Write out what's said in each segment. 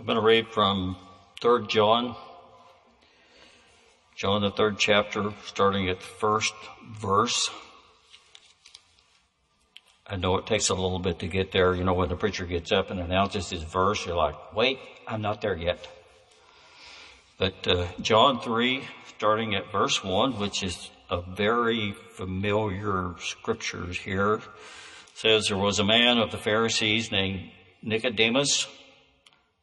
I'm going to read from 3 John, John the third chapter, starting at the first verse. I know it takes a little bit to get there. You know, when the preacher gets up and announces his verse, you're like, wait, I'm not there yet. But uh, John 3, starting at verse 1, which is a very familiar scriptures here, says there was a man of the Pharisees named Nicodemus,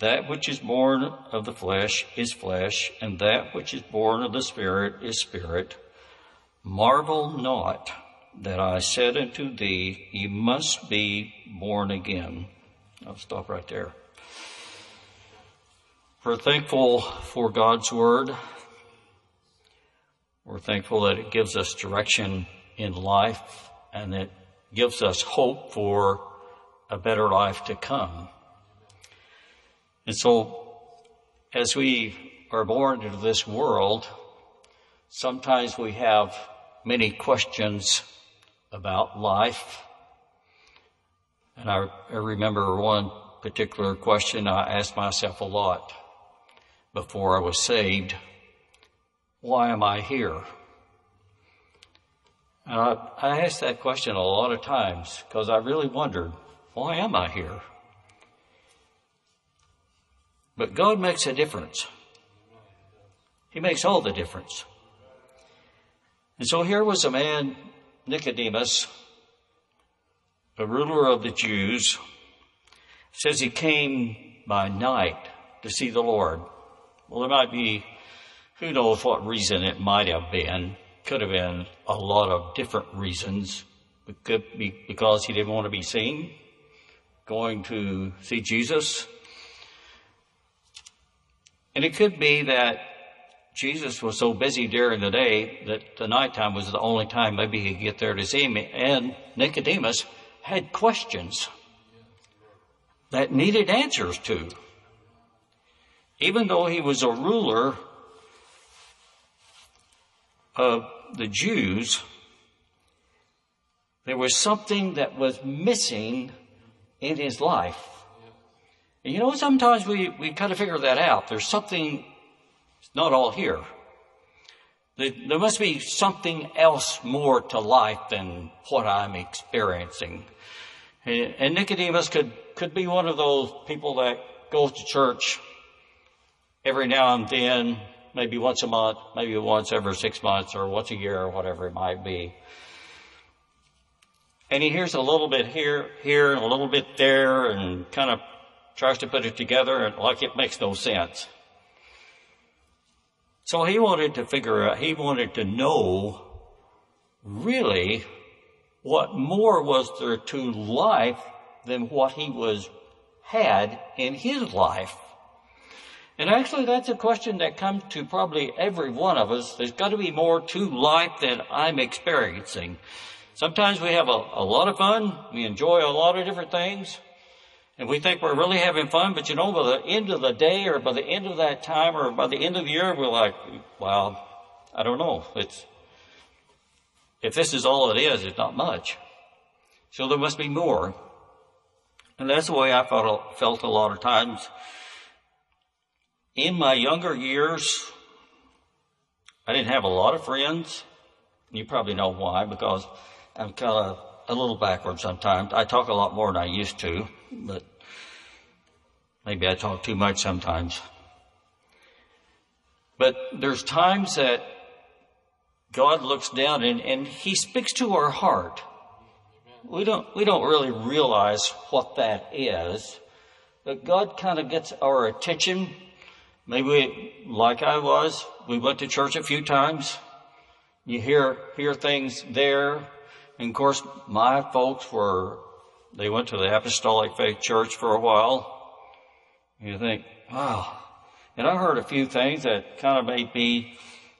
That which is born of the flesh is flesh, and that which is born of the Spirit is spirit. Marvel not that I said unto thee, Ye must be born again. I'll stop right there. We're thankful for God's Word. We're thankful that it gives us direction in life and it gives us hope for a better life to come. And so, as we are born into this world, sometimes we have many questions about life and I, I remember one particular question I asked myself a lot before I was saved. Why am I here? And I, I asked that question a lot of times because I really wondered, why am I here? But God makes a difference. He makes all the difference. And so here was a man, Nicodemus, a ruler of the Jews, says he came by night to see the Lord. Well, there might be, who knows what reason it might have been. Could have been a lot of different reasons. It could be because he didn't want to be seen, going to see Jesus. And it could be that Jesus was so busy during the day that the nighttime was the only time maybe he could get there to see me. And Nicodemus had questions that needed answers to. Even though he was a ruler of the Jews, there was something that was missing in his life. And you know, sometimes we, we kind of figure that out. There's something, not all here. There must be something else more to life than what I'm experiencing. And Nicodemus could, could be one of those people that goes to church every now and then, maybe once a month, maybe once every six months or once a year or whatever it might be. And he hears a little bit here, here and a little bit there and kind of tries to put it together and like it makes no sense. So he wanted to figure out, he wanted to know really what more was there to life than what he was had in his life. And actually that's a question that comes to probably every one of us. There's got to be more to life than I'm experiencing. Sometimes we have a, a lot of fun. We enjoy a lot of different things and we think we're really having fun, but you know, by the end of the day or by the end of that time or by the end of the year, we're like, well, I don't know. It's, if this is all it is, it's not much. So there must be more. And that's the way I felt, felt a lot of times. In my younger years, I didn't have a lot of friends. You probably know why, because I'm kind of a little backward sometimes. I talk a lot more than I used to, but maybe I talk too much sometimes. But there's times that God looks down and, and He speaks to our heart. We don't, we don't really realize what that is, but God kind of gets our attention. Maybe, like I was, we went to church a few times. You hear, hear things there. And of course, my folks were, they went to the Apostolic Faith Church for a while. You think, wow. And I heard a few things that kind of made me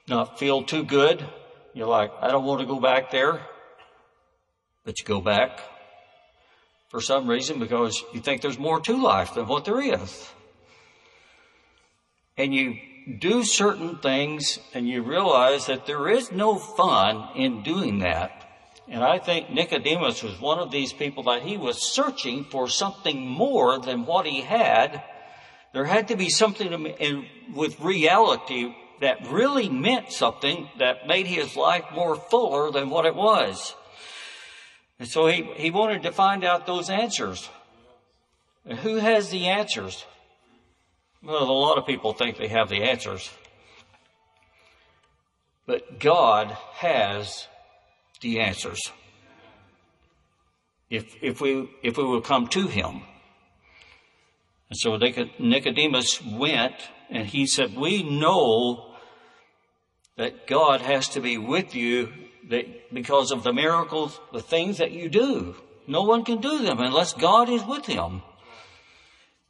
not feel too good. You're like, I don't want to go back there. But you go back for some reason because you think there's more to life than what there is. And you do certain things and you realize that there is no fun in doing that. And I think Nicodemus was one of these people that he was searching for something more than what he had. There had to be something in, with reality that really meant something that made his life more fuller than what it was. And so he, he wanted to find out those answers. And who has the answers? Well, a lot of people think they have the answers. But God has the answers. If, if we, if we will come to Him. And so Nicodemus went and he said, we know that God has to be with you that because of the miracles, the things that you do. No one can do them unless God is with him.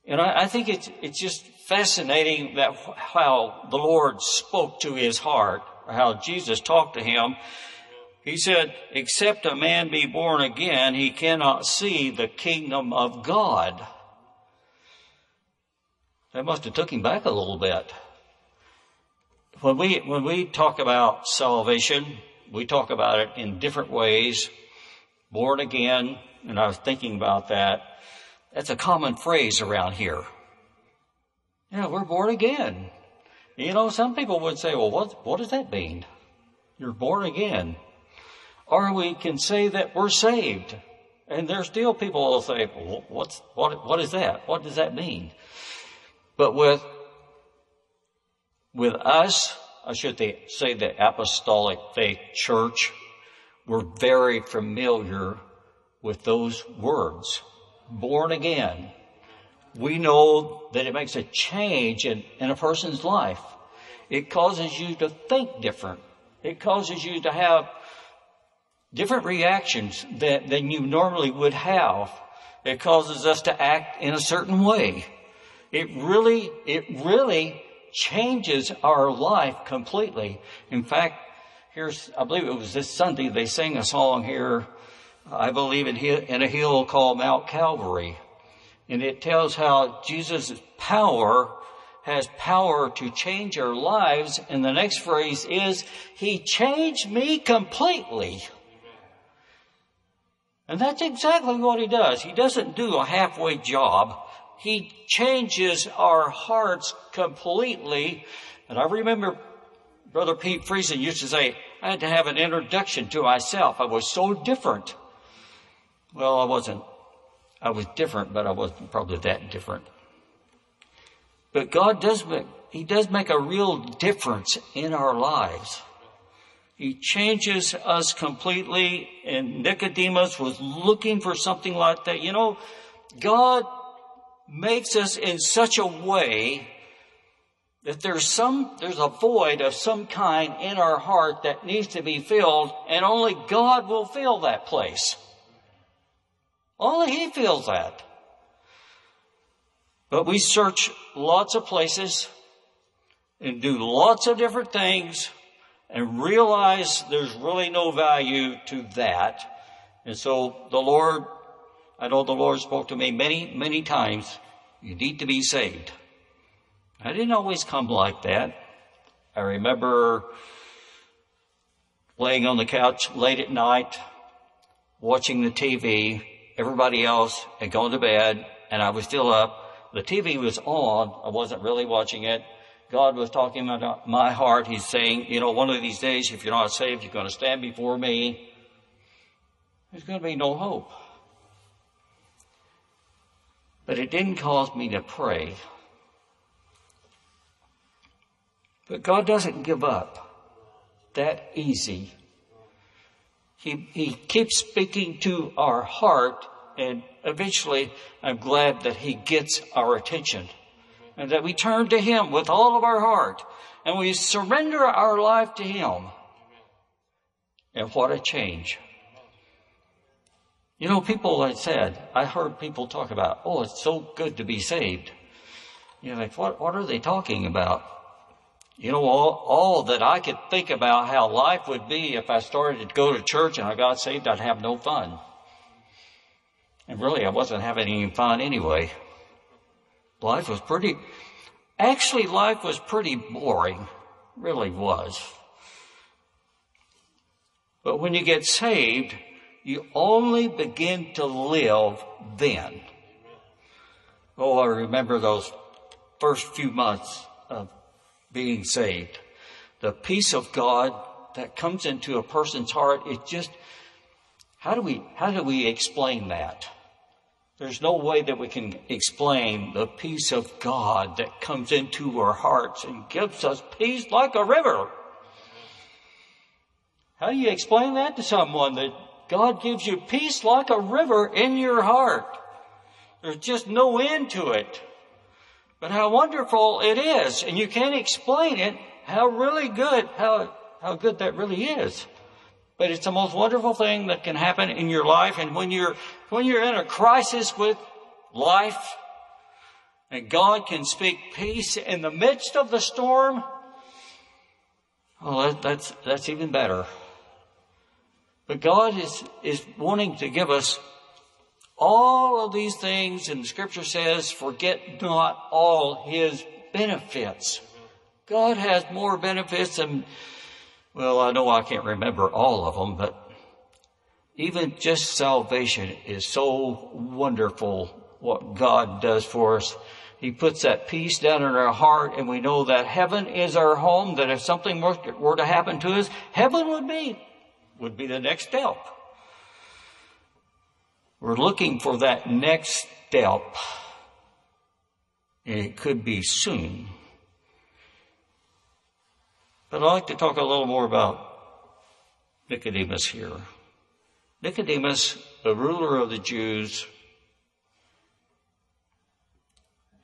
And I, I think it's, it's just fascinating that how the Lord spoke to his heart, or how Jesus talked to him. He said, except a man be born again, he cannot see the kingdom of God. That must have took him back a little bit. When we, when we talk about salvation, we talk about it in different ways. Born again, and I was thinking about that. That's a common phrase around here. Yeah, we're born again. You know, some people would say, well, what, what does that mean? You're born again. Or we can say that we're saved. And there's still people who will say, well, what's, what, what is that? What does that mean? But with, with us, I should say the Apostolic Faith Church, we're very familiar with those words. Born again. We know that it makes a change in, in a person's life. It causes you to think different. It causes you to have different reactions that, than you normally would have. It causes us to act in a certain way. It really, it really changes our life completely. In fact, here's, I believe it was this Sunday, they sang a song here, I believe in, in a hill called Mount Calvary. And it tells how Jesus' power has power to change our lives. And the next phrase is, He changed me completely. And that's exactly what He does. He doesn't do a halfway job. He changes our hearts completely. And I remember Brother Pete Friesen used to say, I had to have an introduction to myself. I was so different. Well, I wasn't. I was different, but I wasn't probably that different. But God does make, He does make a real difference in our lives. He changes us completely, and Nicodemus was looking for something like that. You know, God makes us in such a way that there's some, there's a void of some kind in our heart that needs to be filled and only God will fill that place. Only He fills that. But we search lots of places and do lots of different things and realize there's really no value to that. And so the Lord I know the Lord spoke to me many, many times. You need to be saved. I didn't always come like that. I remember laying on the couch late at night, watching the TV. Everybody else had gone to bed and I was still up. The TV was on. I wasn't really watching it. God was talking about my heart. He's saying, you know, one of these days, if you're not saved, you're going to stand before me. There's going to be no hope. But it didn't cause me to pray. But God doesn't give up. that easy. He, he keeps speaking to our heart and eventually I'm glad that he gets our attention and that we turn to him with all of our heart and we surrender our life to him. And what a change. You know, people had said, I heard people talk about, oh, it's so good to be saved. You're like, what, what are they talking about? You know, all, all that I could think about how life would be if I started to go to church and I got saved, I'd have no fun. And really, I wasn't having any fun anyway. Life was pretty, actually, life was pretty boring. Really was. But when you get saved, you only begin to live then. Oh, I remember those first few months of being saved. The peace of God that comes into a person's heart, it just, how do we, how do we explain that? There's no way that we can explain the peace of God that comes into our hearts and gives us peace like a river. How do you explain that to someone that God gives you peace like a river in your heart? There's just no end to it. But how wonderful it is, and you can't explain it, how really good, how, how good that really is. But it's the most wonderful thing that can happen in your life. And when you're, when you're in a crisis with life, and God can speak peace in the midst of the storm, well, that, that's, that's even better. But God is, is wanting to give us all of these things, and the scripture says, forget not all his benefits. God has more benefits than well, I know I can't remember all of them, but even just salvation is so wonderful what God does for us. He puts that peace down in our heart and we know that heaven is our home, that if something were to happen to us, heaven would be, would be the next step. We're looking for that next step. And it could be soon. But I'd like to talk a little more about Nicodemus here. Nicodemus, the ruler of the Jews,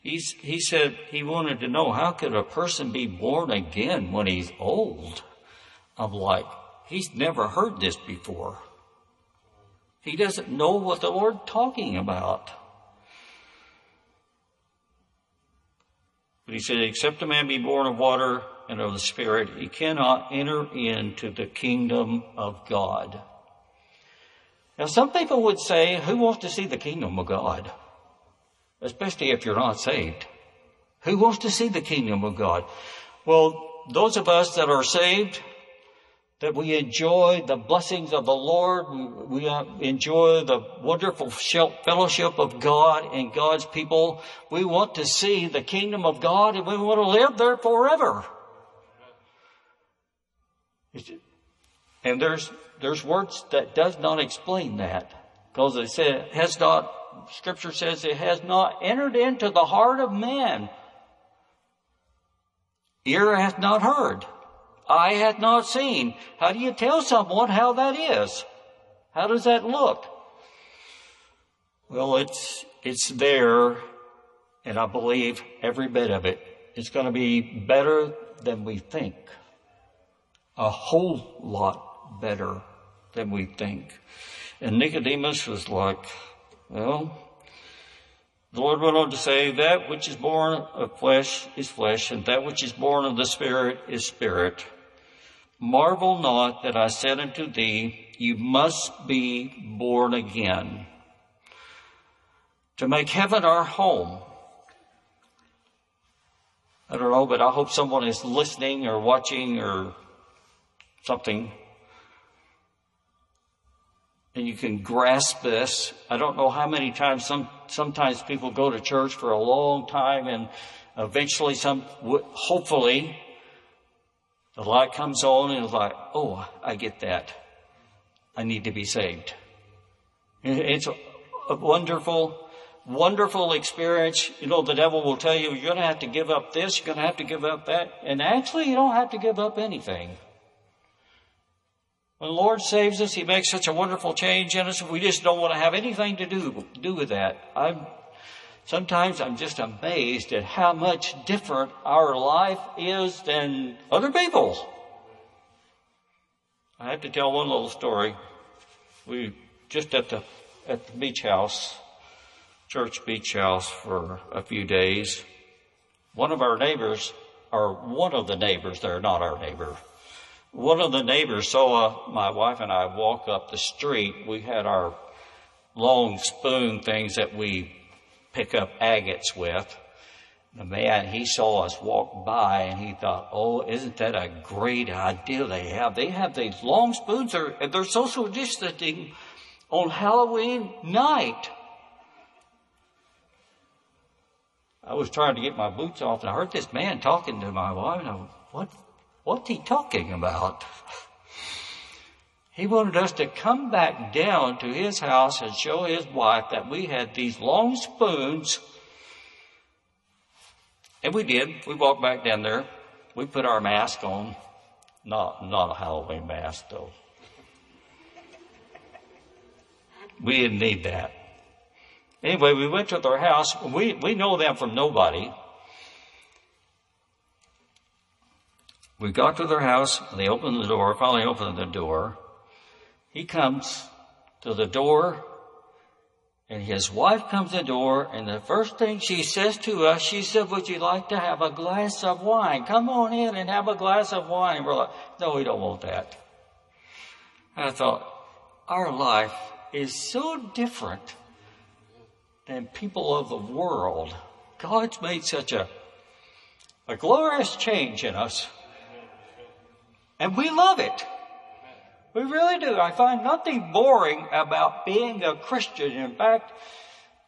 he's, he said he wanted to know how could a person be born again when he's old? I'm like, he's never heard this before. He doesn't know what the Lord's talking about. But he said, except a man be born of water and of the Spirit, he cannot enter into the kingdom of God. Now, some people would say, who wants to see the kingdom of God? Especially if you're not saved. Who wants to see the kingdom of God? Well, those of us that are saved, that we enjoy the blessings of the Lord. We, uh, enjoy the wonderful fellowship of God and God's people. We want to see the kingdom of God and we want to live there forever. And there's, there's words that does not explain that. Because it says, has not, scripture says it has not entered into the heart of man. Ear hath not heard. Eye hath not seen. How do you tell someone how that is? How does that look? Well, it's, it's there, and I believe every bit of it. It's going to be better than we think a whole lot better than we think. And Nicodemus was like, well, the Lord went on to say, that which is born of flesh is flesh, and that which is born of the Spirit is spirit. Marvel not that I said unto thee, you must be born again. To make heaven our home, I don't know, but I hope someone is listening or watching or something and you can grasp this. I don't know how many times some sometimes people go to church for a long time and eventually some hopefully the light comes on and it's like, oh, I get that. I need to be saved. It's a wonderful, wonderful experience. You know, the devil will tell you, you're going to have to give up this, you're going to have to give up that. And actually, you don't have to give up anything. When the Lord saves us, He makes such a wonderful change in us. We just don't want to have anything to do, do with that. I'm, sometimes I'm just amazed at how much different our life is than other people's. I have to tell one little story. We just at the at the beach house, church beach house for a few days. One of our neighbors, or one of the neighbors, they're not our neighbor. One of the neighbors saw my wife and I walk up the street. We had our long spoon things that we pick up agates with the man, he saw us walk by and he thought, oh, isn't that a great idea they have? They have these long spoons, they're, they're social distancing on Halloween night. I was trying to get my boots off and I heard this man talking to my wife and I went, what, what's he talking about? He wanted us to come back down to his house and show his wife that we had these long spoons and we did. We walked back down there. We put our mask on. Not, not a Halloween mask though. We didn't need that. Anyway, we went to their house. We, we know them from nobody. We got to their house. And they opened the door. Finally opened the door. He comes to the door and his wife comes to the door, and the first thing she says to us, she said, Would you like to have a glass of wine? Come on in and have a glass of wine. We're like, No, we don't want that. And I thought, our life is so different than people of the world. God's made such a, a glorious change in us. And we love it. We really do. I find nothing boring about being a Christian. In fact,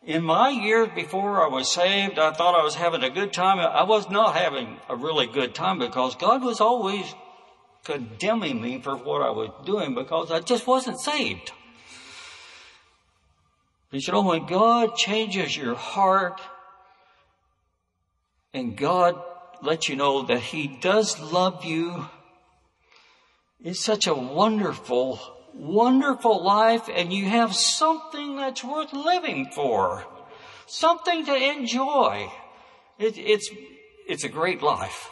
in my years before I was saved, I thought I was having a good time. I was not having a really good time because God was always condemning me for what I was doing because I just wasn't saved. But you know, when God changes your heart and God lets you know that He does love you it's such a wonderful, wonderful life and you have something that's worth living for. Something to enjoy. It, it's, it's a great life.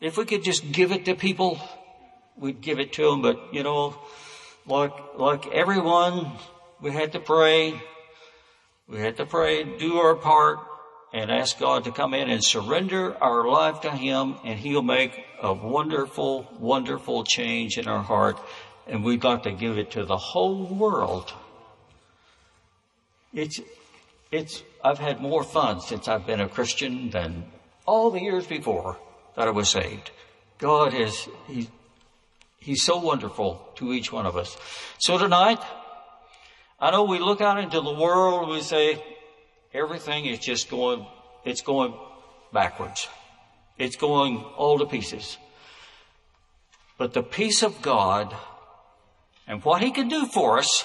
If we could just give it to people, we'd give it to them. But, you know, like, like everyone, we had to pray. We had to pray, do our part, and ask God to come in and surrender our life to Him, and He'll make a wonderful, wonderful change in our heart, and we'd like to give it to the whole world. It's, it's, I've had more fun since I've been a Christian than all the years before that I was saved. God is, He, He's so wonderful to each one of us. So tonight, I know we look out into the world and we say, everything is just going, it's going backwards. It's going all to pieces. But the peace of God and what He can do for us,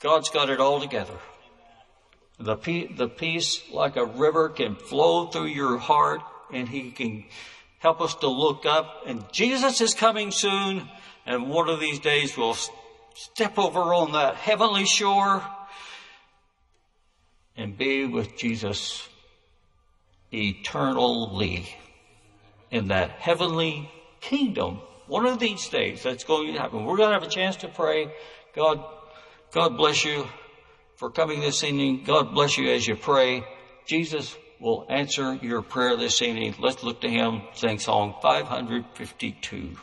God's got it all together. The, the peace, like a river, can flow through your heart and He can help us to look up. And Jesus is coming soon, and one of these days we'll step over on that heavenly shore and be with Jesus eternally in that heavenly kingdom. One of these days that's going to happen. We're going to have a chance to pray. God, God bless you for coming this evening. God bless you as you pray. Jesus will answer your prayer this evening. Let's look to Him, sing Song 552.